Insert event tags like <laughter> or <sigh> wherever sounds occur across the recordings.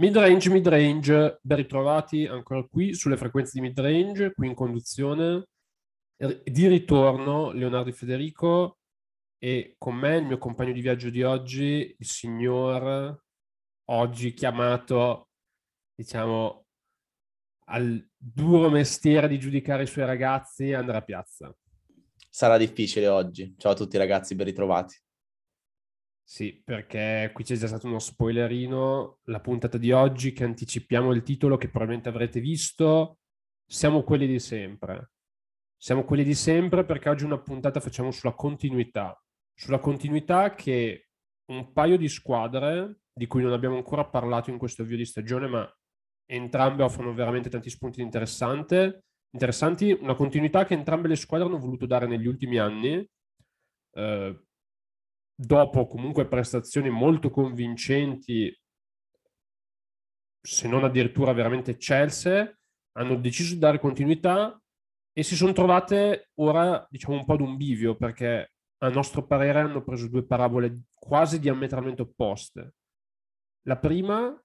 Mid-range, mid-range, ben ritrovati ancora qui sulle frequenze di mid-range, qui in conduzione. Di ritorno Leonardo Federico e con me il mio compagno di viaggio di oggi, il signor oggi chiamato, diciamo, al duro mestiere di giudicare i suoi ragazzi, Andrea Piazza. Sarà difficile oggi. Ciao a tutti ragazzi, ben ritrovati. Sì, perché qui c'è già stato uno spoilerino, la puntata di oggi che anticipiamo il titolo che probabilmente avrete visto, siamo quelli di sempre. Siamo quelli di sempre perché oggi una puntata facciamo sulla continuità, sulla continuità che un paio di squadre, di cui non abbiamo ancora parlato in questo avvio di stagione, ma entrambe offrono veramente tanti spunti interessanti, una continuità che entrambe le squadre hanno voluto dare negli ultimi anni, eh, dopo comunque prestazioni molto convincenti, se non addirittura veramente eccelse, hanno deciso di dare continuità e si sono trovate ora, diciamo, un po' ad un bivio perché a nostro parere hanno preso due parabole quasi diametralmente opposte. La prima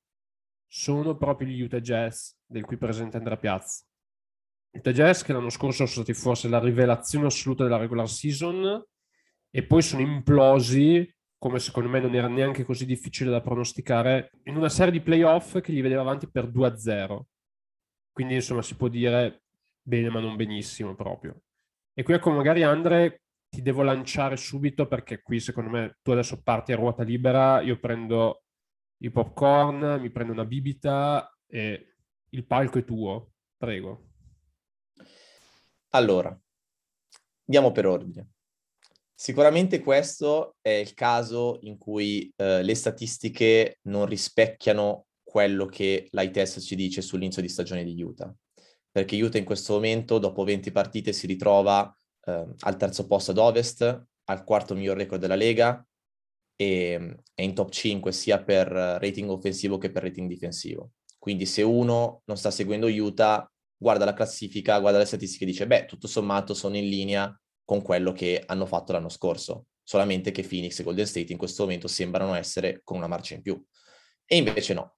sono proprio gli Utah Jazz, del cui presente Andrea Piazza. Utah Jazz che l'anno scorso sono stati forse la rivelazione assoluta della regular season e poi sono implosi, come secondo me non era neanche così difficile da pronosticare, in una serie di playoff che li vedeva avanti per 2-0. Quindi insomma si può dire bene ma non benissimo proprio. E qui ecco magari Andre ti devo lanciare subito perché qui secondo me tu adesso parti a ruota libera, io prendo i popcorn, mi prendo una bibita e il palco è tuo. Prego. Allora, andiamo per ordine. Sicuramente questo è il caso in cui eh, le statistiche non rispecchiano quello che l'ITS ci dice sull'inizio di stagione di Utah. Perché Utah in questo momento, dopo 20 partite, si ritrova eh, al terzo posto ad ovest, al quarto miglior record della Lega e è in top 5 sia per rating offensivo che per rating difensivo. Quindi se uno non sta seguendo Utah, guarda la classifica, guarda le statistiche e dice, beh, tutto sommato sono in linea con quello che hanno fatto l'anno scorso, solamente che Phoenix e Golden State in questo momento sembrano essere con una marcia in più. E invece no,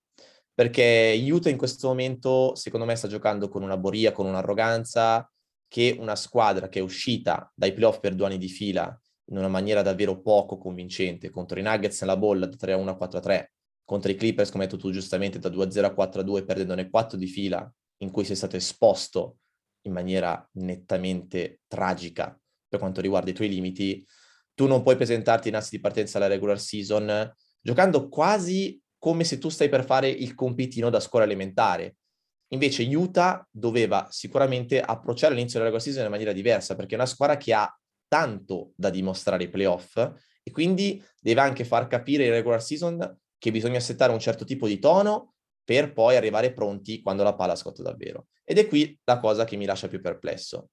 perché Utah in questo momento secondo me sta giocando con una boria, con un'arroganza che una squadra che è uscita dai playoff per due anni di fila in una maniera davvero poco convincente contro i Nuggets nella bolla da 3-1 a 4-3, contro i Clippers come hai detto tu giustamente da 2-0 a 4-2 perdendone 4 di fila in cui sei stato esposto in maniera nettamente tragica per quanto riguarda i tuoi limiti, tu non puoi presentarti in assi di partenza alla regular season giocando quasi come se tu stai per fare il compitino da scuola elementare. Invece Utah doveva sicuramente approcciare l'inizio della regular season in maniera diversa, perché è una squadra che ha tanto da dimostrare ai playoff e quindi deve anche far capire in regular season che bisogna settare un certo tipo di tono per poi arrivare pronti quando la palla scotta davvero. Ed è qui la cosa che mi lascia più perplesso.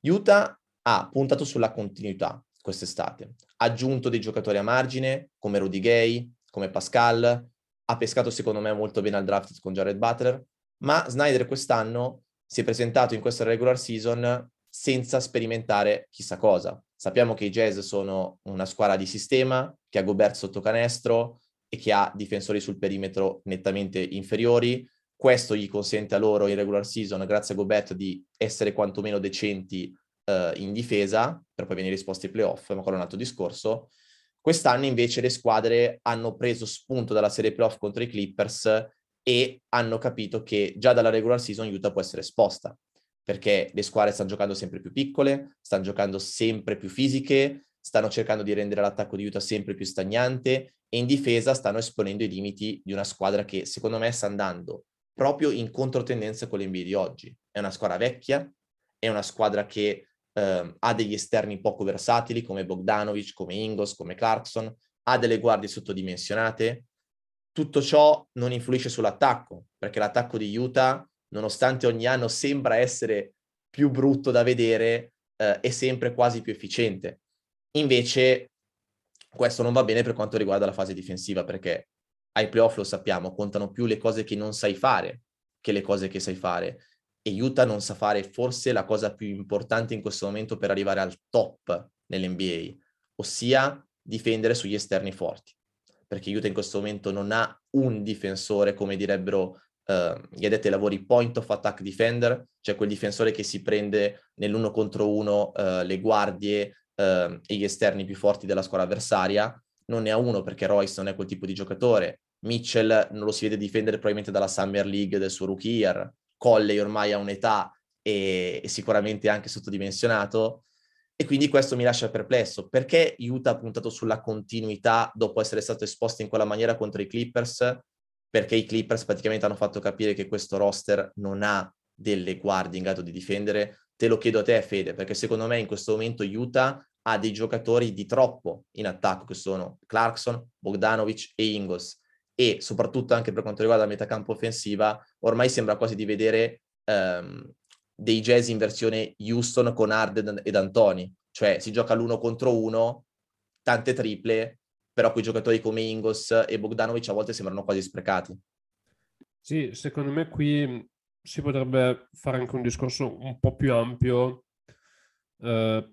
Utah ha puntato sulla continuità quest'estate, ha aggiunto dei giocatori a margine come Rudy Gay, come Pascal, ha pescato secondo me molto bene al draft con Jared Butler, ma Snyder quest'anno si è presentato in questa regular season senza sperimentare chissà cosa. Sappiamo che i Jazz sono una squadra di sistema, che ha Gobert sotto canestro e che ha difensori sul perimetro nettamente inferiori. Questo gli consente a loro in regular season, grazie a Gobert, di essere quantomeno decenti eh, in difesa per poi venire esposti ai playoff, ma quello è un altro discorso. Quest'anno invece le squadre hanno preso spunto dalla serie playoff contro i Clippers e hanno capito che già dalla regular season Utah può essere esposta, perché le squadre stanno giocando sempre più piccole, stanno giocando sempre più fisiche, stanno cercando di rendere l'attacco di Utah sempre più stagnante e in difesa stanno esponendo i limiti di una squadra che secondo me sta andando proprio in controtendenza con l'NBA di oggi. È una squadra vecchia, è una squadra che eh, ha degli esterni poco versatili come Bogdanovic, come Ingos, come Clarkson, ha delle guardie sottodimensionate. Tutto ciò non influisce sull'attacco, perché l'attacco di Utah, nonostante ogni anno sembra essere più brutto da vedere, eh, è sempre quasi più efficiente. Invece questo non va bene per quanto riguarda la fase difensiva, perché ai playoff lo sappiamo, contano più le cose che non sai fare che le cose che sai fare e Utah non sa fare forse la cosa più importante in questo momento per arrivare al top nell'NBA, ossia difendere sugli esterni forti. Perché Utah in questo momento non ha un difensore, come direbbero uh, gli addetti ai lavori point of attack defender, cioè quel difensore che si prende nell'uno contro uno uh, le guardie uh, e gli esterni più forti della squadra avversaria. Non ne ha uno perché Royce non è quel tipo di giocatore. Mitchell non lo si vede difendere probabilmente dalla Summer League del suo rookie year. Colley ormai ha un'età e, e sicuramente anche sottodimensionato. E quindi questo mi lascia perplesso. Perché Utah ha puntato sulla continuità dopo essere stato esposto in quella maniera contro i Clippers? Perché i Clippers praticamente hanno fatto capire che questo roster non ha delle guardie in grado di difendere. Te lo chiedo a te, Fede, perché secondo me in questo momento Utah ha dei giocatori di troppo in attacco, che sono Clarkson, Bogdanovic e Ingles. E soprattutto anche per quanto riguarda la metacampo offensiva, ormai sembra quasi di vedere um, dei jazz in versione Houston con Arden ed Antoni, cioè si gioca l'uno contro uno, tante triple, però quei giocatori come Ingos e Bogdanovic a volte sembrano quasi sprecati. Sì, secondo me qui si potrebbe fare anche un discorso un po' più ampio eh,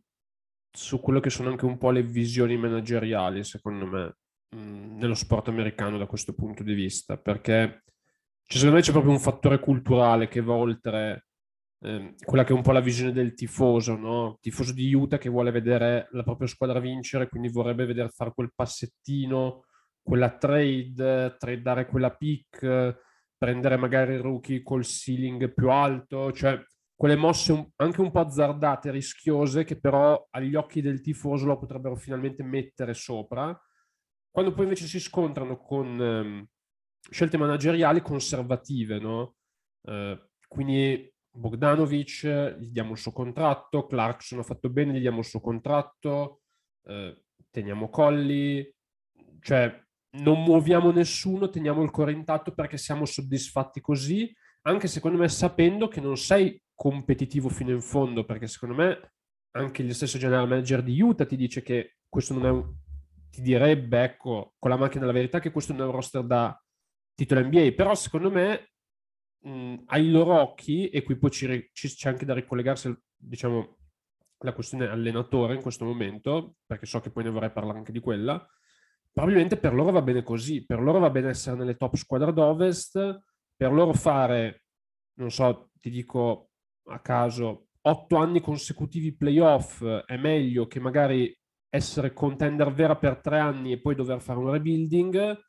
su quello che sono anche un po' le visioni manageriali, secondo me, nello sport americano da questo punto di vista, perché secondo me c'è proprio un fattore culturale che va oltre eh, quella che è un po' la visione del tifoso, no? tifoso di Utah che vuole vedere la propria squadra vincere, quindi vorrebbe vedere fare quel passettino, quella trade, tradare quella pick, prendere magari il rookie col ceiling più alto, cioè quelle mosse anche un po' azzardate, rischiose, che però agli occhi del tifoso lo potrebbero finalmente mettere sopra, quando poi invece si scontrano con ehm, scelte manageriali conservative, no? Eh, quindi Bogdanovic, gli diamo il suo contratto, Clarkson ha fatto bene, gli diamo il suo contratto, eh, teniamo Colli, cioè non muoviamo nessuno, teniamo il cuore intatto perché siamo soddisfatti così, anche secondo me sapendo che non sei competitivo fino in fondo, perché secondo me anche il stesso general manager di Utah ti dice che questo non è un... ti direbbe, ecco, con la macchina della verità, che questo è un roster da titolo NBA, però secondo me mh, ai loro occhi, e qui poi ci, ci, c'è anche da ricollegarsi, diciamo, la questione allenatore in questo momento, perché so che poi ne vorrei parlare anche di quella, probabilmente per loro va bene così, per loro va bene essere nelle top squadre d'Ovest, per loro fare, non so, ti dico a caso, otto anni consecutivi playoff è meglio che magari essere contender vera per tre anni e poi dover fare un rebuilding,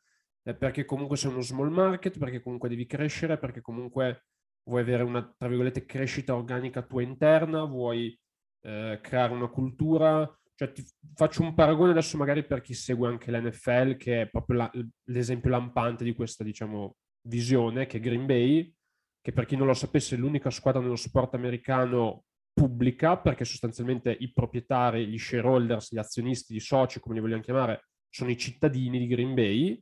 eh, perché comunque sei uno small market, perché comunque devi crescere, perché comunque vuoi avere una, tra virgolette, crescita organica tua interna, vuoi eh, creare una cultura. Cioè, ti faccio un paragone adesso magari per chi segue anche l'NFL, che è proprio la, l'esempio lampante di questa, diciamo, visione, che è Green Bay, che per chi non lo sapesse è l'unica squadra nello sport americano pubblica, perché sostanzialmente i proprietari, gli shareholders, gli azionisti, i soci, come li vogliamo chiamare, sono i cittadini di Green Bay,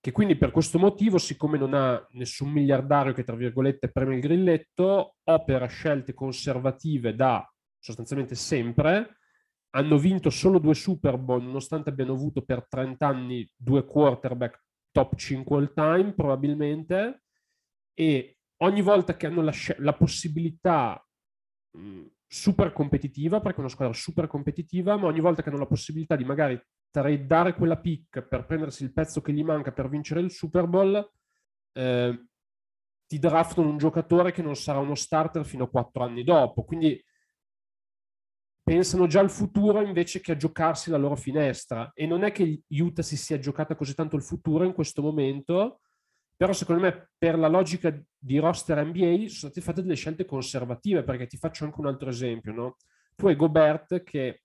che quindi per questo motivo, siccome non ha nessun miliardario che tra virgolette preme il grilletto, opera scelte conservative da sostanzialmente sempre, hanno vinto solo due Super Bowl, nonostante abbiano avuto per 30 anni due quarterback top 5 all time, probabilmente, e ogni volta che hanno la, la possibilità super competitiva, perché è una squadra super competitiva, ma ogni volta che hanno la possibilità di magari tradare quella pick per prendersi il pezzo che gli manca per vincere il Super Bowl, eh, ti draftano un giocatore che non sarà uno starter fino a quattro anni dopo. Quindi pensano già al futuro invece che a giocarsi la loro finestra. E non è che Utah si sia giocata così tanto il futuro in questo momento, però secondo me per la logica di roster NBA sono state fatte delle scelte conservative, perché ti faccio anche un altro esempio, no? Tu hai Gobert che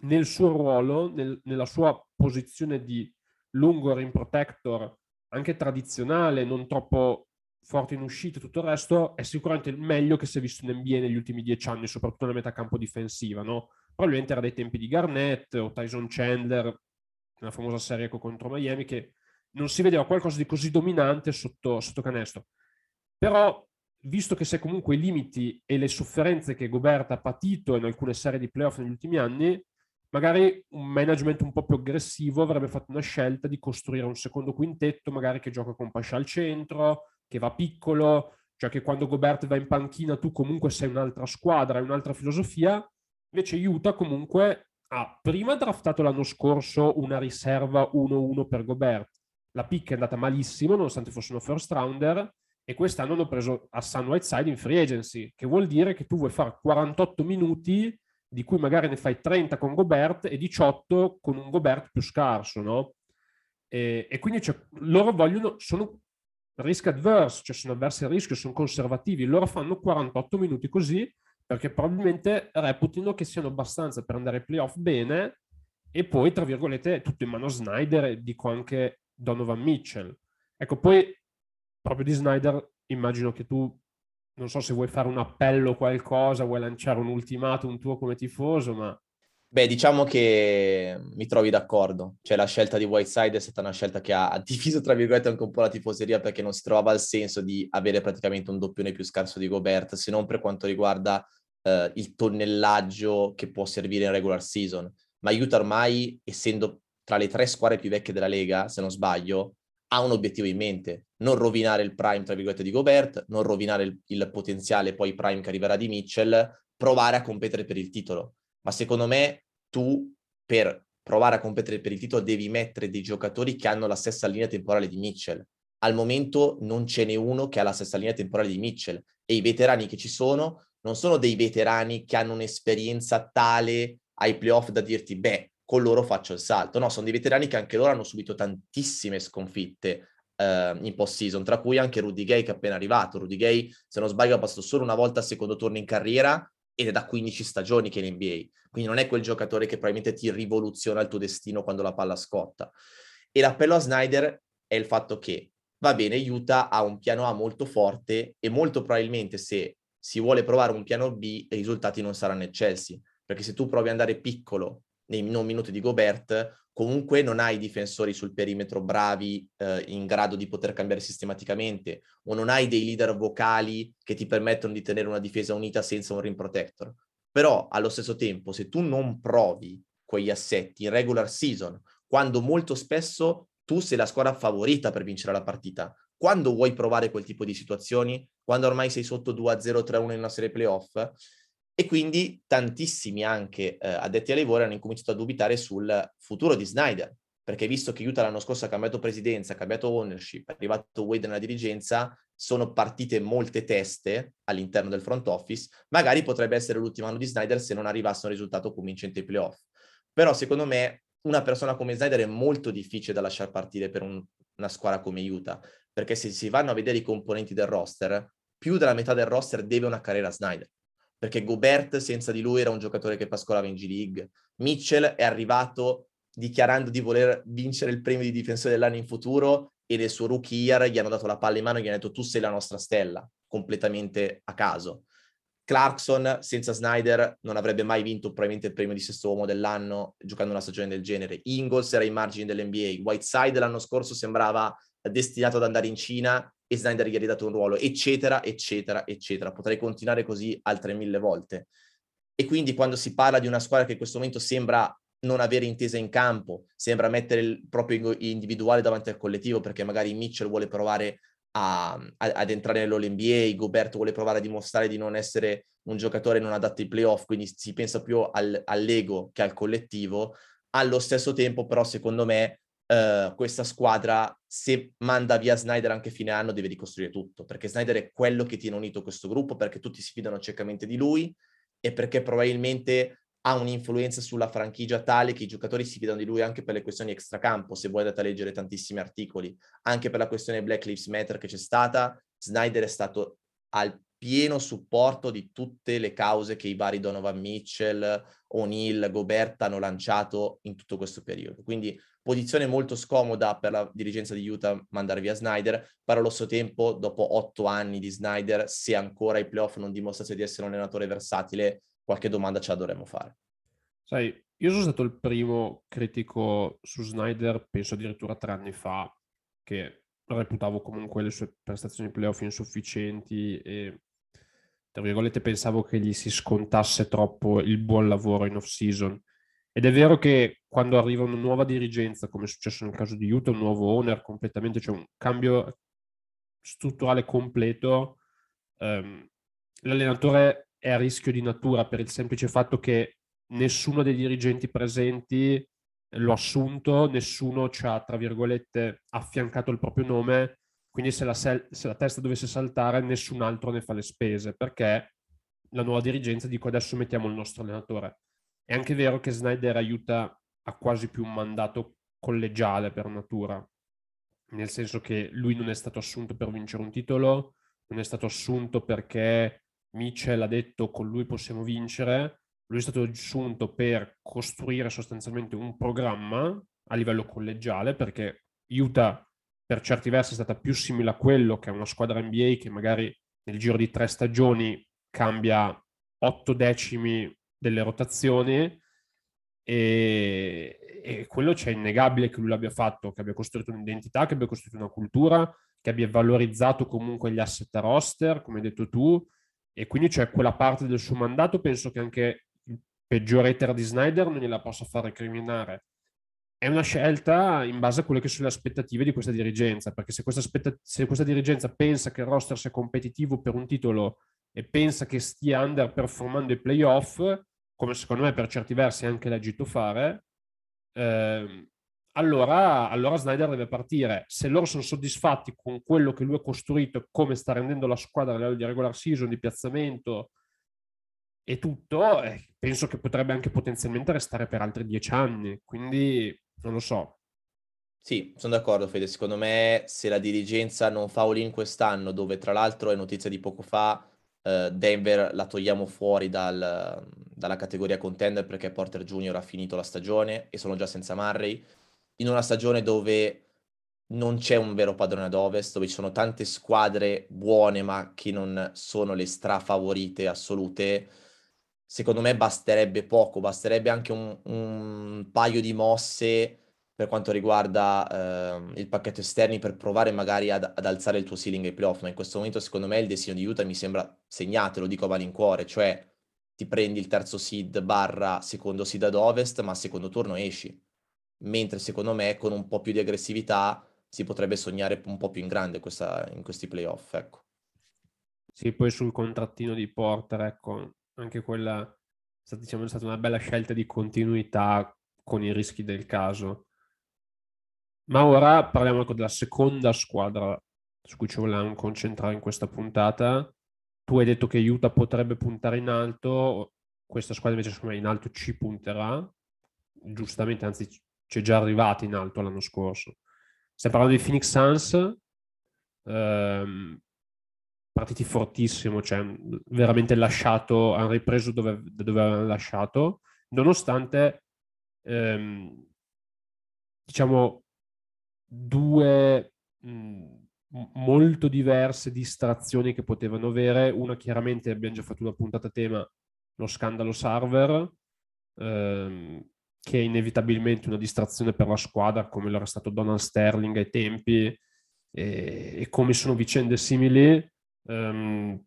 nel suo ruolo, nel, nella sua posizione di lungo rim protector, anche tradizionale, non troppo forte in uscita e tutto il resto, è sicuramente il meglio che si è visto in NBA negli ultimi dieci anni, soprattutto nella metacampo difensiva, no? Probabilmente era dei tempi di Garnett o Tyson Chandler, nella famosa serie contro Miami, che non si vedeva qualcosa di così dominante sotto, sotto canestro. Però, visto che sei comunque i limiti e le sofferenze che Gobert ha patito in alcune serie di playoff negli ultimi anni, magari un management un po' più aggressivo avrebbe fatto una scelta di costruire un secondo quintetto, magari che gioca con Pasha al centro, che va piccolo, cioè che quando Gobert va in panchina tu comunque sei un'altra squadra, hai un'altra filosofia. Invece Utah comunque ha prima draftato l'anno scorso una riserva 1-1 per Gobert, la pick è andata malissimo, nonostante fosse uno first rounder, e quest'anno hanno preso Hassan Whiteside in free agency, che vuol dire che tu vuoi fare 48 minuti, di cui magari ne fai 30 con Gobert e 18 con un Gobert più scarso, no? E, e quindi cioè, loro vogliono, sono risk adverse, cioè sono avversi al rischio, sono conservativi, loro fanno 48 minuti così perché probabilmente reputino che siano abbastanza per andare ai playoff bene e poi, tra virgolette, tutto in mano a Snyder e dico anche Donovan Mitchell. Ecco, poi proprio di Snyder immagino che tu, non so se vuoi fare un appello o qualcosa, vuoi lanciare un ultimatum tuo come tifoso, ma... Beh, diciamo che mi trovi d'accordo. Cioè, la scelta di Whiteside è stata una scelta che ha diviso, tra virgolette, anche un po' la tifoseria perché non si trovava il senso di avere praticamente un doppione più scarso di Gobert, se non per quanto riguarda eh, il tonnellaggio che può servire in regular season ma Utah ormai, essendo tra le tre squadre più vecchie della Lega, se non sbaglio, ha un obiettivo in mente, non rovinare il prime, tra virgolette, di Gobert, non rovinare il, il potenziale poi prime che arriverà di Mitchell, provare a competere per il titolo. Ma secondo me tu, per provare a competere per il titolo, devi mettere dei giocatori che hanno la stessa linea temporale di Mitchell. Al momento non ce n'è uno che ha la stessa linea temporale di Mitchell e i veterani che ci sono non sono dei veterani che hanno un'esperienza tale ai playoff da dirti, beh, con loro faccio il salto. No, sono dei veterani che anche loro hanno subito tantissime sconfitte eh, in post-season, tra cui anche Rudy Gay che è appena arrivato. Rudy Gay, se non sbaglio, ha passato solo una volta al secondo turno in carriera ed è da 15 stagioni che è in NBA. Quindi non è quel giocatore che probabilmente ti rivoluziona il tuo destino quando la palla scotta. E l'appello a Snyder è il fatto che, va bene, Utah ha un piano A molto forte e molto probabilmente se si vuole provare un piano B, i risultati non saranno eccelsi perché se tu provi ad andare piccolo nei non minuti di Gobert, comunque non hai difensori sul perimetro bravi eh, in grado di poter cambiare sistematicamente o non hai dei leader vocali che ti permettono di tenere una difesa unita senza un rim protector. Però allo stesso tempo, se tu non provi quegli assetti in regular season, quando molto spesso tu sei la squadra favorita per vincere la partita, quando vuoi provare quel tipo di situazioni, quando ormai sei sotto 2-0, 3-1 in una serie playoff, e quindi tantissimi anche eh, addetti ai lavori hanno incominciato a dubitare sul futuro di Snyder, perché visto che Utah l'anno scorso ha cambiato presidenza, ha cambiato ownership, è arrivato Wade nella dirigenza, sono partite molte teste all'interno del front office, magari potrebbe essere l'ultimo anno di Snyder se non arrivasse un risultato convincente ai playoff. Però secondo me una persona come Snyder è molto difficile da lasciare partire per un, una squadra come Utah, perché se si vanno a vedere i componenti del roster, più della metà del roster deve una carriera a Snyder perché Gobert senza di lui era un giocatore che pascolava in G League. Mitchell è arrivato dichiarando di voler vincere il premio di difensore dell'anno in futuro e nel suo rookie year gli hanno dato la palla in mano e gli hanno detto tu sei la nostra stella, completamente a caso. Clarkson senza Snyder non avrebbe mai vinto probabilmente il premio di sesto uomo dell'anno giocando una stagione del genere. Ingles era ai margini dell'NBA. Whiteside l'anno scorso sembrava destinato ad andare in Cina e Snyder gli ha ridato un ruolo, eccetera, eccetera, eccetera. Potrei continuare così altre mille volte. E quindi quando si parla di una squadra che in questo momento sembra non avere intesa in campo, sembra mettere il proprio individuale davanti al collettivo perché magari Mitchell vuole provare a, a, ad entrare nell'NBA, Gobert vuole provare a dimostrare di non essere un giocatore non adatto ai playoff, quindi si pensa più al, all'ego che al collettivo. Allo stesso tempo, però, secondo me, uh, questa squadra, se manda via Snyder anche fine anno, deve ricostruire tutto, perché Snyder è quello che tiene unito questo gruppo, perché tutti si fidano ciecamente di lui e perché probabilmente ha un'influenza sulla franchigia tale che i giocatori si fidano di lui anche per le questioni extracampo, se voi andate a leggere tantissimi articoli, anche per la questione Black Lives Matter che c'è stata, Snyder è stato al pieno supporto di tutte le cause che i vari Donovan Mitchell, O'Neill, Gobert hanno lanciato in tutto questo periodo. Quindi posizione molto scomoda per la dirigenza di Utah mandare via Snyder, però allo stesso tempo, dopo otto anni di Snyder, se ancora i playoff non dimostrasse di essere un allenatore versatile, qualche domanda ce la dovremmo fare. Sai, io sono stato il primo critico su Snyder, penso addirittura tre anni fa, che reputavo comunque le sue prestazioni playoff insufficienti e tra virgolette pensavo che gli si scontasse troppo il buon lavoro in off season ed è vero che quando arriva una nuova dirigenza, come è successo nel caso di Utah, un nuovo owner completamente, cioè un cambio strutturale completo, ehm, l'allenatore è a rischio di natura per il semplice fatto che nessuno dei dirigenti presenti l'ho assunto, nessuno ci ha, tra virgolette, affiancato il proprio nome, quindi se la, se la testa dovesse saltare nessun altro ne fa le spese, perché la nuova dirigenza dico adesso mettiamo il nostro allenatore. È anche vero che Snyder aiuta a quasi più un mandato collegiale per natura, nel senso che lui non è stato assunto per vincere un titolo, non è stato assunto perché Mitchell ha detto con lui possiamo vincere, lui è stato assunto per costruire sostanzialmente un programma a livello collegiale perché Utah per certi versi è stata più simile a quello che è una squadra NBA che magari nel giro di tre stagioni cambia otto decimi delle rotazioni e, e quello c'è innegabile che lui l'abbia fatto, che abbia costruito un'identità, che abbia costruito una cultura, che abbia valorizzato comunque gli asset roster, come hai detto tu, e quindi c'è quella parte del suo mandato, penso che anche il peggiore hater di Snyder non gliela possa fare criminare. È una scelta in base a quelle che sono le aspettative di questa dirigenza, perché se questa, aspetta- se questa dirigenza pensa che il roster sia competitivo per un titolo e pensa che stia underperformando i playoff, come secondo me per certi versi anche legitto fare, eh, allora, allora Snyder deve partire. Se loro sono soddisfatti con quello che lui ha costruito come sta rendendo la squadra a livello di regular season, di piazzamento e tutto, eh, penso che potrebbe anche potenzialmente restare per altri dieci anni. Quindi non lo so. Sì, sono d'accordo Fede. Secondo me se la dirigenza non fa all-in quest'anno, dove tra l'altro è notizia di poco fa, eh, Denver la togliamo fuori dal, dalla categoria contender perché Porter Jr. ha finito la stagione e sono già senza Murray, in una stagione dove non c'è un vero padrone ad ovest, dove ci sono tante squadre buone ma che non sono le strafavorite assolute, secondo me basterebbe poco, basterebbe anche un, un paio di mosse per quanto riguarda eh, il pacchetto esterni per provare magari ad, ad, alzare il tuo ceiling ai playoff, ma in questo momento secondo me il destino di Utah mi sembra segnato, lo dico a malincuore, cioè ti prendi il terzo seed barra secondo seed ad ovest, ma al secondo turno esci. Mentre secondo me con un po' più di aggressività si potrebbe sognare un po' più in grande questa, in questi playoff, ecco. Sì, poi sul contrattino di Porter, ecco, anche quella diciamo, è stata una bella scelta di continuità con i rischi del caso ma ora parliamo ecco della seconda squadra su cui ci volevamo concentrare in questa puntata. Tu hai detto che Utah potrebbe puntare in alto, questa squadra invece secondo me in alto ci punterà, giustamente, anzi c'è già arrivata in alto l'anno scorso. Stiamo parlando di Phoenix Suns, ehm, partiti fortissimo, cioè veramente lasciato, hanno ripreso dove, dove avevano lasciato, nonostante ehm, diciamo due mh, mm, molto diverse distrazioni che potevano avere. Una chiaramente abbiamo già fatto una puntata a tema, lo scandalo server, ehm, che è inevitabilmente una distrazione per la squadra, come lo era stato Donald Sterling ai tempi, e, e come sono vicende simili. Um,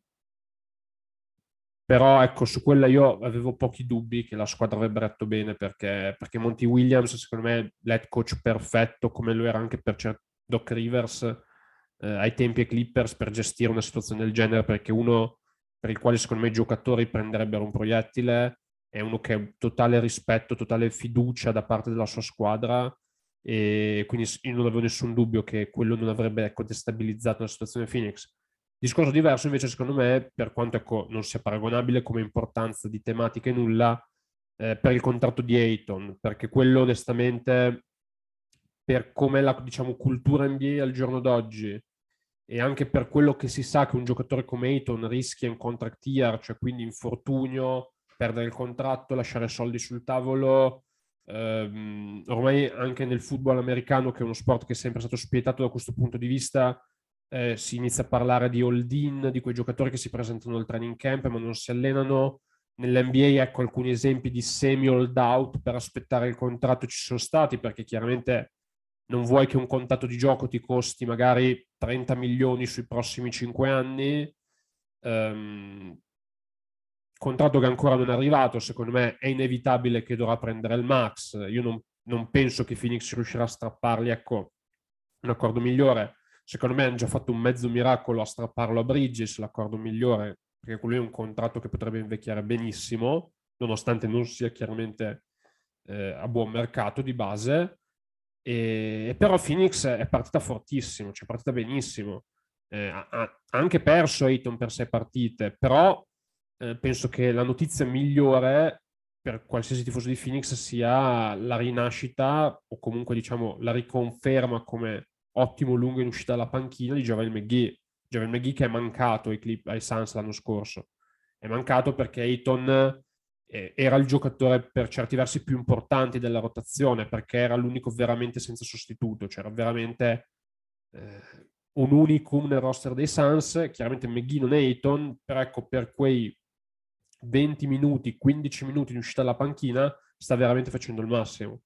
però ecco, su quella io avevo pochi dubbi che la squadra avrebbe retto bene perché, perché Monty Williams, secondo me, è l'head coach perfetto, come lo era anche per Doc Rivers eh, ai tempi e Clippers per gestire una situazione del genere, perché uno per il quale secondo me i giocatori prenderebbero un proiettile è uno che ha totale rispetto, totale fiducia da parte della sua squadra e quindi io non avevo nessun dubbio che quello non avrebbe ecco, destabilizzato la situazione Phoenix Discorso diverso invece secondo me, per quanto ecco, non sia paragonabile come importanza di tematica e nulla, eh, per il contratto di Ayton, perché quello onestamente, per come la diciamo, cultura NBA al giorno d'oggi e anche per quello che si sa che un giocatore come Ayton rischia in contract year, cioè quindi infortunio, perdere il contratto, lasciare soldi sul tavolo, ehm, ormai anche nel football americano, che è uno sport che è sempre stato spietato da questo punto di vista, eh, si inizia a parlare di hold-in, di quei giocatori che si presentano al training camp ma non si allenano. Nell'NBA ecco alcuni esempi di semi-hold out per aspettare il contratto ci sono stati perché chiaramente non vuoi che un contratto di gioco ti costi magari 30 milioni sui prossimi 5 anni. Um, contratto che ancora non è arrivato, secondo me è inevitabile che dovrà prendere il max. Io non, non penso che Phoenix riuscirà a strappargli ecco, un accordo migliore secondo me hanno già fatto un mezzo miracolo a strapparlo a Bridges, l'accordo migliore, perché quello è un contratto che potrebbe invecchiare benissimo, nonostante non sia chiaramente eh, a buon mercato di base, e, però Phoenix è partita fortissimo, cioè partita benissimo. Eh, ha, anche perso Ayton per sei partite, però eh, penso che la notizia migliore per qualsiasi tifoso di Phoenix sia la rinascita o comunque diciamo la riconferma come ottimo lungo in uscita dalla panchina di Javel McGee. Javel McGee che è mancato ai, clip, ai Suns l'anno scorso. È mancato perché Ayton eh, era il giocatore per certi versi più importante della rotazione perché era l'unico veramente senza sostituto, c'era veramente eh, un unicum nel roster dei Suns. Chiaramente McGee non è Ayton, però ecco per quei 20 minuti, 15 minuti di uscita dalla panchina sta veramente facendo il massimo.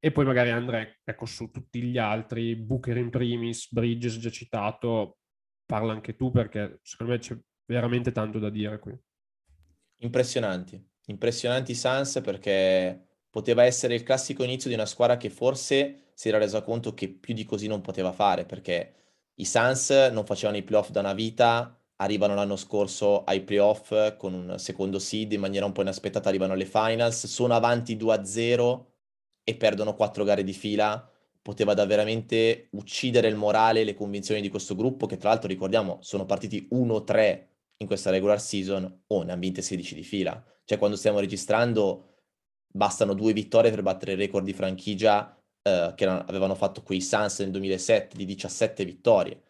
E poi magari André, ecco, su tutti gli altri, Booker in primis, Bridges già citato, parla anche tu perché secondo me c'è veramente tanto da dire qui. Impressionanti, impressionanti Sans perché poteva essere il classico inizio di una squadra che forse si era resa conto che più di così non poteva fare perché i Sans non facevano i playoff da una vita, arrivano l'anno scorso ai playoff con un secondo seed in maniera un po' inaspettata, arrivano alle finals, sono avanti 2-0 e perdono quattro gare di fila. Poteva da veramente uccidere il morale e le convinzioni di questo gruppo, che tra l'altro ricordiamo sono partiti 1-3 in questa regular season o ne hanno vinte 16 di fila. Cioè quando stiamo registrando bastano due vittorie per battere il record di franchigia eh, che avevano fatto quei Suns nel 2007 di 17 vittorie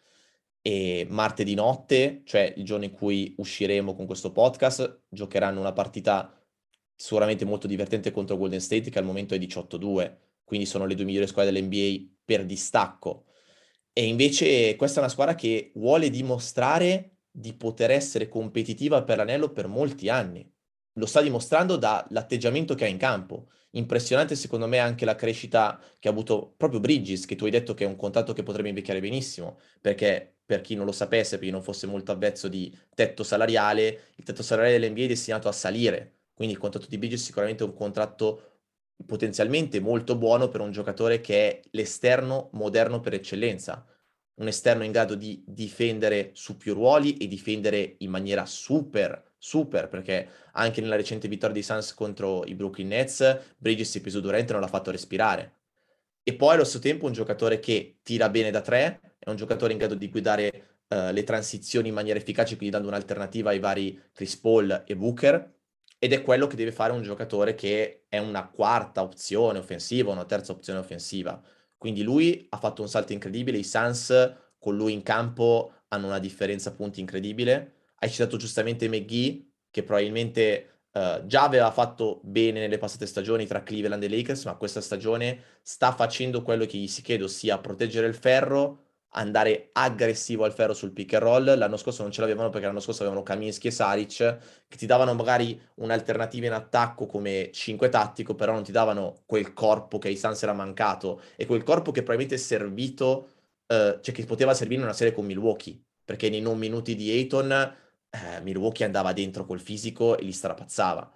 e martedì notte, cioè il giorno in cui usciremo con questo podcast, giocheranno una partita sicuramente molto divertente contro Golden State che al momento è 18-2, quindi sono le due migliori squadre dell'NBA per distacco. E invece questa è una squadra che vuole dimostrare di poter essere competitiva per l'anello per molti anni. Lo sta dimostrando dall'atteggiamento che ha in campo. Impressionante secondo me anche la crescita che ha avuto proprio Bridges, che tu hai detto che è un contratto che potrebbe invecchiare benissimo, perché per chi non lo sapesse, per chi non fosse molto avvezzo di tetto salariale, il tetto salariale dell'NBA è destinato a salire, quindi il contratto di Bridges è sicuramente un contratto potenzialmente molto buono per un giocatore che è l'esterno moderno per eccellenza, un esterno in grado di difendere su più ruoli e difendere in maniera super, super, perché anche nella recente vittoria di Suns contro i Brooklyn Nets, Bridges è preso durante e non l'ha fatto respirare. E poi allo stesso tempo un giocatore che tira bene da tre, è un giocatore in grado di guidare uh, le transizioni in maniera efficace, quindi dando un'alternativa ai vari Chris Paul e Booker, ed è quello che deve fare un giocatore che è una quarta opzione offensiva, una terza opzione offensiva. Quindi lui ha fatto un salto incredibile, i Suns con lui in campo hanno una differenza punti incredibile. Hai citato giustamente McGee, che probabilmente uh, già aveva fatto bene nelle passate stagioni tra Cleveland e Lakers, ma questa stagione sta facendo quello che gli si chiede, ossia proteggere il ferro, andare aggressivo al ferro sul pick and roll. L'anno scorso non ce l'avevano perché l'anno scorso avevano Kaminsky e Saric che ti davano magari un'alternativa in attacco come 5 tattico, però non ti davano quel corpo che ai Suns era mancato e quel corpo che probabilmente è servito, eh, cioè che poteva servire in una serie con Milwaukee, perché nei non minuti di Ayton eh, Milwaukee andava dentro col fisico e li strapazzava.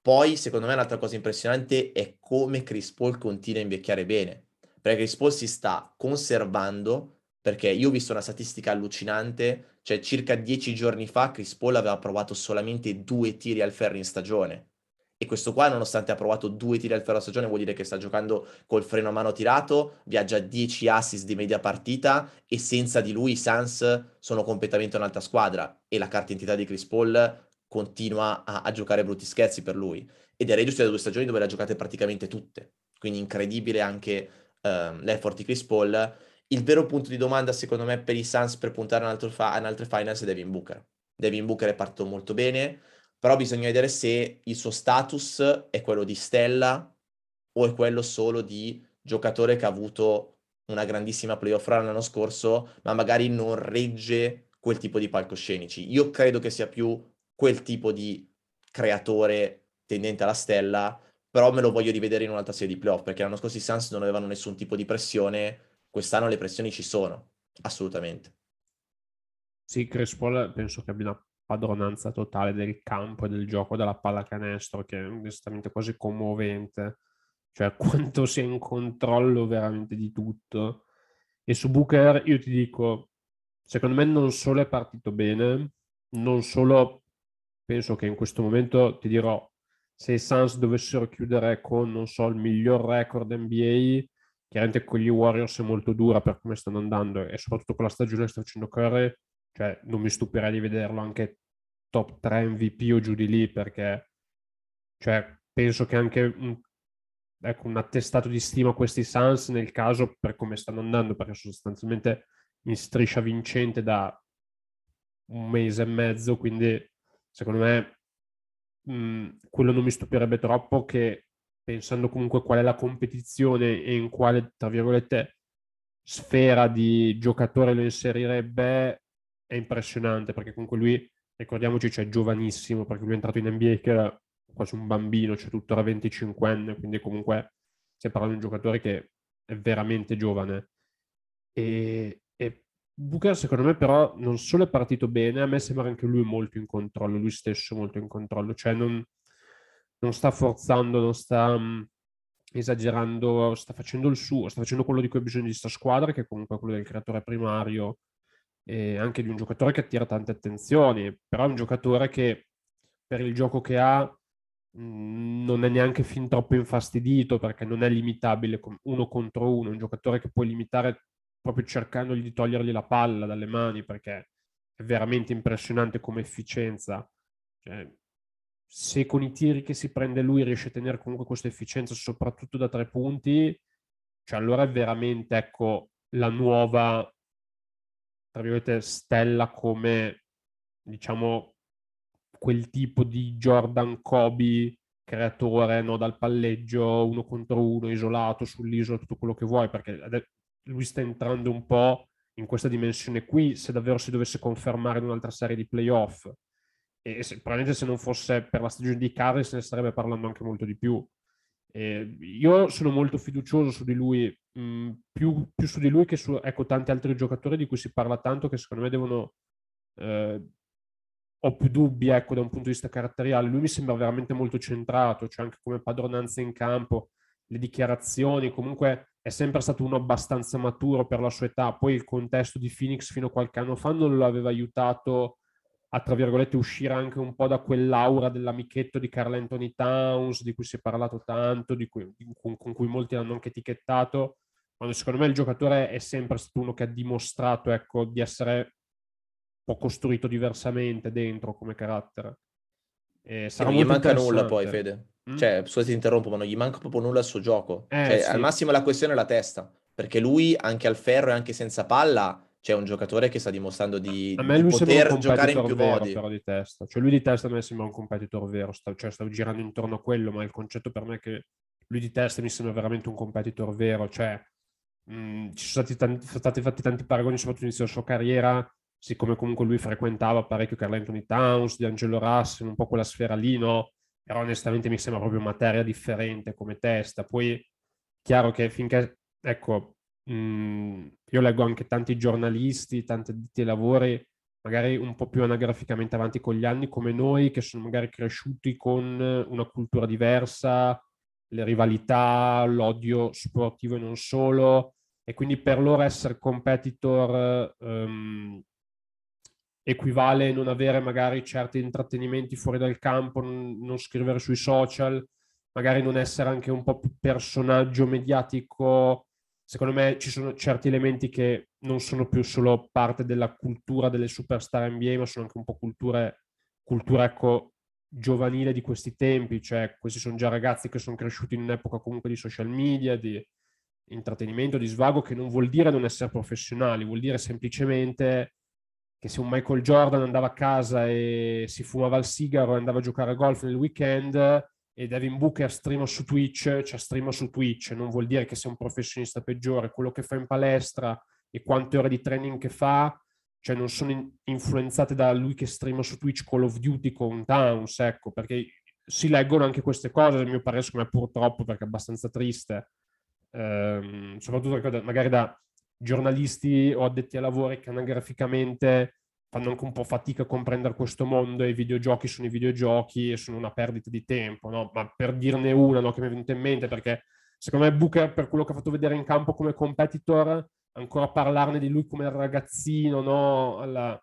Poi, secondo me, un'altra cosa impressionante è come Chris Paul continua a invecchiare bene, perché Chris Paul si sta conservando perché io ho visto una statistica allucinante, cioè circa dieci giorni fa Chris Paul aveva provato solamente due tiri al ferro in stagione. E questo qua, nonostante ha provato due tiri al ferro a stagione, vuol dire che sta giocando col freno a mano tirato, viaggia 10 assist di media partita e senza di lui i Suns sono completamente un'altra squadra e la carta identità di Chris Paul continua a, a giocare brutti scherzi per lui. Ed è reduce da due stagioni dove le ha giocate praticamente tutte. Quindi incredibile anche uh, l'effort di Chris Paul il vero punto di domanda, secondo me, per i Suns per puntare in, altro fa- in altre finals è Devin Booker. Devin Booker è partito molto bene, però bisogna vedere se il suo status è quello di stella o è quello solo di giocatore che ha avuto una grandissima playoff run l'anno scorso, ma magari non regge quel tipo di palcoscenici. Io credo che sia più quel tipo di creatore tendente alla stella, però me lo voglio rivedere in un'altra serie di playoff, perché l'anno scorso i Suns non avevano nessun tipo di pressione quest'anno le pressioni ci sono, assolutamente. Sì, Chris Paul penso che abbia una padronanza totale del campo e del gioco della pallacanestro che è onestamente quasi commovente, cioè <laughs> quanto sia in controllo veramente di tutto. E su Booker io ti dico, secondo me non solo è partito bene, non solo penso che in questo momento ti dirò, se i Suns dovessero chiudere con, non so, il miglior record NBA, chiaramente con gli Warriors è molto dura per come stanno andando e soprattutto con la stagione che sta facendo Curry, cioè non mi stupirei di vederlo anche top 3 MVP o giù di lì perché cioè, penso che anche un, ecco, un attestato di stima a questi Suns nel caso per come stanno andando perché sostanzialmente in striscia vincente da un mese e mezzo quindi secondo me mh, quello non mi stupirebbe troppo che pensando comunque qual è la competizione e in quale, tra virgolette, sfera di giocatore lo inserirebbe, è impressionante perché comunque lui, ricordiamoci, cioè giovanissimo perché lui è entrato in NBA che era quasi un bambino, cioè tuttora 25enne, quindi comunque stiamo parlando di un giocatore che è veramente giovane. E, e Booker secondo me però non solo è partito bene, a me sembra anche lui molto in controllo, lui stesso molto in controllo, cioè non, non sta forzando, non sta um, esagerando, sta facendo il suo, sta facendo quello di cui ha bisogno di questa squadra, che è comunque quello del creatore primario e anche di un giocatore che attira tante attenzioni, però è un giocatore che per il gioco che ha mh, non è neanche fin troppo infastidito perché non è limitabile uno contro uno, un giocatore che puoi limitare proprio cercando di togliergli la palla dalle mani perché è veramente impressionante come efficienza. Cioè, se con i tiri che si prende lui riesce a tenere comunque questa efficienza, soprattutto da tre punti, cioè allora è veramente ecco, la nuova tra virgolette stella come diciamo quel tipo di Jordan Kobe creatore no, dal palleggio uno contro uno isolato sull'isola tutto quello che vuoi perché lui sta entrando un po' in questa dimensione qui, se davvero si dovesse confermare in un'altra serie di playoff. E se, probabilmente se non fosse per la stagione di Curry se ne starebbe parlando anche molto di più. E io sono molto fiducioso su di lui, mh, più, più, su di lui che su ecco, tanti altri giocatori di cui si parla tanto che secondo me devono... Eh, ho più dubbi ecco, da un punto di vista caratteriale. Lui mi sembra veramente molto centrato, cioè anche come padronanza in campo, le dichiarazioni, comunque è sempre stato uno abbastanza maturo per la sua età. Poi il contesto di Phoenix fino a qualche anno fa non lo aveva aiutato a, tra virgolette, uscire anche un po' da quell'aura dell'amichetto di Carl Anthony Towns, di cui si è parlato tanto, cui, con, con, cui molti hanno anche etichettato. Quando secondo me il giocatore è sempre stato uno che ha dimostrato ecco, di essere un po' costruito diversamente dentro come carattere. E sarà non gli manca nulla poi, Fede. Mm? Cioè, scusa ti interrompo, ma non gli manca proprio nulla al suo gioco. Eh, cioè, sì. al massimo la questione è la testa, perché lui anche al ferro e anche senza palla c'è un giocatore che sta dimostrando di, a me lui di poter giocare in più vero, modi. Però di testa. Cioè lui di testa a me sembra un competitor vero, sta, cioè stavo girando intorno a quello, ma il concetto per me è che lui di testa mi sembra veramente un competitor vero, cioè mh, mm, ci sono stati, tanti, sono stati fatti tanti paragoni soprattutto all'inizio della sua carriera, siccome comunque lui frequentava parecchio Carl Anthony Towns, di Angelo Russell, un po' quella sfera lì, no? però onestamente mi sembra proprio materia differente come testa. Poi, chiaro che finché, ecco, mh, mm, io leggo anche tanti giornalisti, tanti addetti lavori, magari un po' più anagraficamente avanti con gli anni, come noi, che sono magari cresciuti con una cultura diversa, le rivalità, l'odio sportivo e non solo, e quindi per loro essere competitor um, equivale non avere magari certi intrattenimenti fuori dal campo, non, non, scrivere sui social, magari non essere anche un po' più personaggio mediatico. Secondo me ci sono certi elementi che non sono più solo parte della cultura delle superstar NBA, ma sono anche un po' culture, cultura ecco, giovanile di questi tempi, cioè questi sono già ragazzi che sono cresciuti in un'epoca comunque di social media, di intrattenimento, di svago, che non vuol dire non essere professionali, vuol dire semplicemente che se un Michael Jordan andava a casa e si fumava il sigaro e andava a giocare a golf nel weekend e Devin Booker streama su Twitch, cioè streama su Twitch, non vuol dire che sia un professionista peggiore, quello che fa in palestra e quante ore di training che fa, cioè non sono in- influenzate da lui che streama su Twitch Call of Duty con Towns, ecco, perché si leggono anche queste cose, a mio parere, secondo me purtroppo, perché è abbastanza triste, ehm, soprattutto magari da giornalisti o addetti ai lavori che anagraficamente fanno anche un po' fatica a comprendere questo mondo e i videogiochi sono i videogiochi e sono una perdita di tempo, no? Ma per dirne una no, che mi è venuta in mente, perché secondo me Booker, per quello che ha fatto vedere in campo come competitor, ancora parlarne di lui come ragazzino, no? Alla...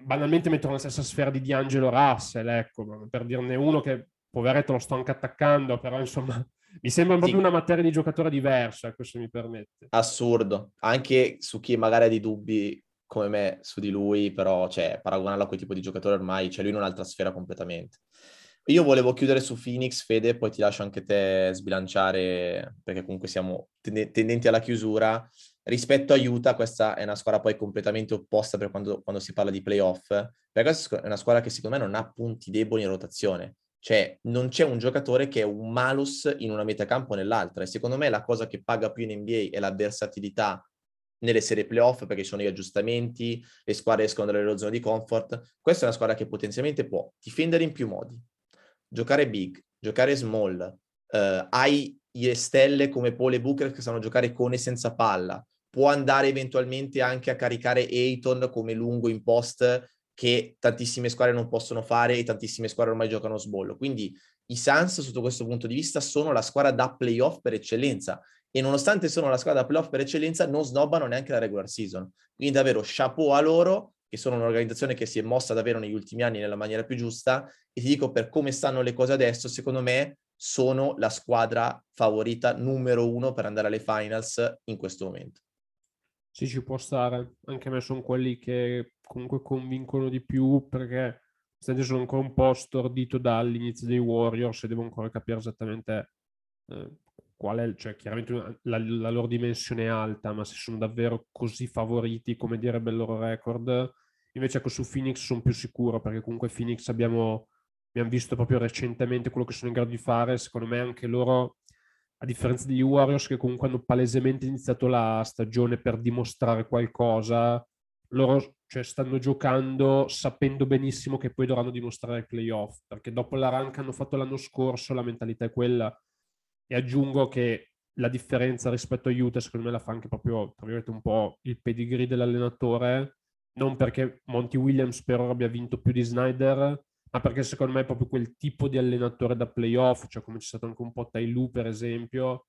Banalmente mettono nella stessa sfera di D'Angelo Russell, ecco, per dirne uno che poveretto lo sto anche attaccando, però insomma <laughs> mi sembra proprio sì. una materia di giocatore diversa, se mi permette. Assurdo, anche su chi magari ha dei dubbi come me su di lui, però cioè, paragonarlo a quel tipo di giocatore ormai, cioè lui in un'altra sfera completamente. Io volevo chiudere su Phoenix, Fede, poi ti lascio anche te sbilanciare, perché comunque siamo tendenti alla chiusura. Rispetto a Utah, questa è una squadra poi completamente opposta per quando, quando si parla di playoff, perché questa è una squadra che secondo me non ha punti deboli in rotazione. Cioè, non c'è un giocatore che è un malus in una metacampo o nell'altra. E secondo me la cosa che paga più in NBA è la versatilità nelle serie playoff perché ci sono gli aggiustamenti, le squadre escono dalle loro zone di comfort. Questa è una squadra che potenzialmente può difendere in più modi, giocare big, giocare small, uh, hai le stelle come Paul e Booker che sanno giocare con e senza palla, può andare eventualmente anche a caricare Ayton come lungo in post che tantissime squadre non possono fare e tantissime squadre ormai giocano sbollo. Quindi i Suns sotto questo punto di vista sono la squadra da playoff per eccellenza e nonostante sono la squadra playoff per eccellenza non snobbano neanche la regular season. Quindi davvero chapeau a loro che sono un'organizzazione che si è mossa davvero negli ultimi anni nella maniera più giusta e ti dico per come stanno le cose adesso, secondo me sono la squadra favorita numero uno per andare alle finals in questo momento. Sì, ci può stare. Anche a me sono quelli che comunque convincono di più perché sono ancora un po' stordito dall'inizio dei Warriors e devo ancora capire esattamente eh, qual è, cioè chiaramente la, la, loro dimensione è alta, ma se sono davvero così favoriti come direbbe il loro record, Invece ecco, su Phoenix sono più sicuro perché comunque Phoenix abbiamo, abbiamo visto proprio recentemente quello che sono in grado di fare. Secondo me anche loro, a differenza degli Warriors che comunque hanno palesemente iniziato la stagione per dimostrare qualcosa, loro cioè, stanno giocando sapendo benissimo che poi dovranno dimostrare il playoff, perché dopo la rank hanno fatto l'anno scorso, la mentalità è quella. E aggiungo che la differenza rispetto a Utah, secondo me, la fa anche proprio, un po' il pedigree dell'allenatore, non perché Monty Williams per ora abbia vinto più di Snyder, ma perché secondo me è proprio quel tipo di allenatore da playoff, cioè come c'è stato anche un po' Tai Lu per esempio,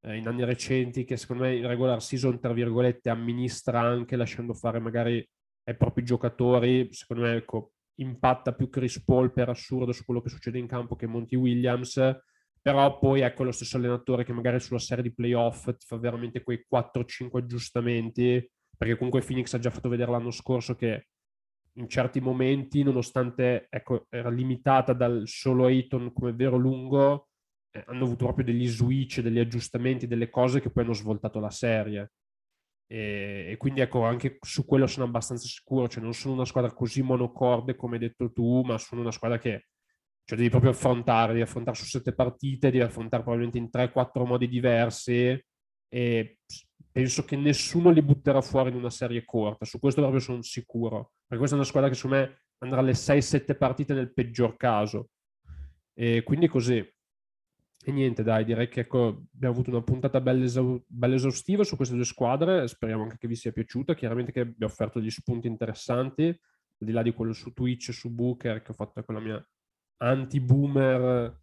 eh, in anni recenti, che secondo me in regular season, tra virgolette, amministra anche lasciando fare magari ai propri giocatori, secondo me ecco, impatta più Chris Paul per assurdo su quello che succede in campo che Monty Williams, però poi ecco lo stesso allenatore che magari sulla serie di playoff ti fa veramente quei 4-5 aggiustamenti perché comunque Phoenix ha già fatto vedere l'anno scorso che in certi momenti, nonostante ecco, era limitata dal solo Ayton come vero lungo, eh, hanno avuto proprio degli switch, degli aggiustamenti, delle cose che poi hanno svoltato la serie. E, e, quindi ecco, anche su quello sono abbastanza sicuro, cioè non sono una squadra così monocorde come hai detto tu, ma sono una squadra che cioè, devi proprio affrontare, devi affrontare su sette partite, devi affrontare probabilmente in tre, quattro modi diversi e penso che nessuno li butterà fuori in una serie corta, su questo proprio sono sicuro, perché questa è una squadra che secondo me andrà alle 6-7 partite nel peggior caso. E quindi così. E niente, dai, direi che ecco, abbiamo avuto una puntata bella, esau- bella, esaustiva su queste due squadre. Speriamo anche che vi sia piaciuta. Chiaramente che vi ho offerto degli spunti interessanti, al di là di quello su Twitch, su Booker, che ho fatto con la mia anti-boomer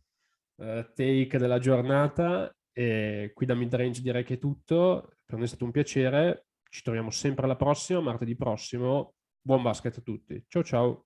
eh, take della giornata. E qui da Midrange direi che è tutto. Per noi è stato un piacere. Ci troviamo sempre alla prossima, martedì prossimo. Buon basket a tutti. Ciao ciao.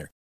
Center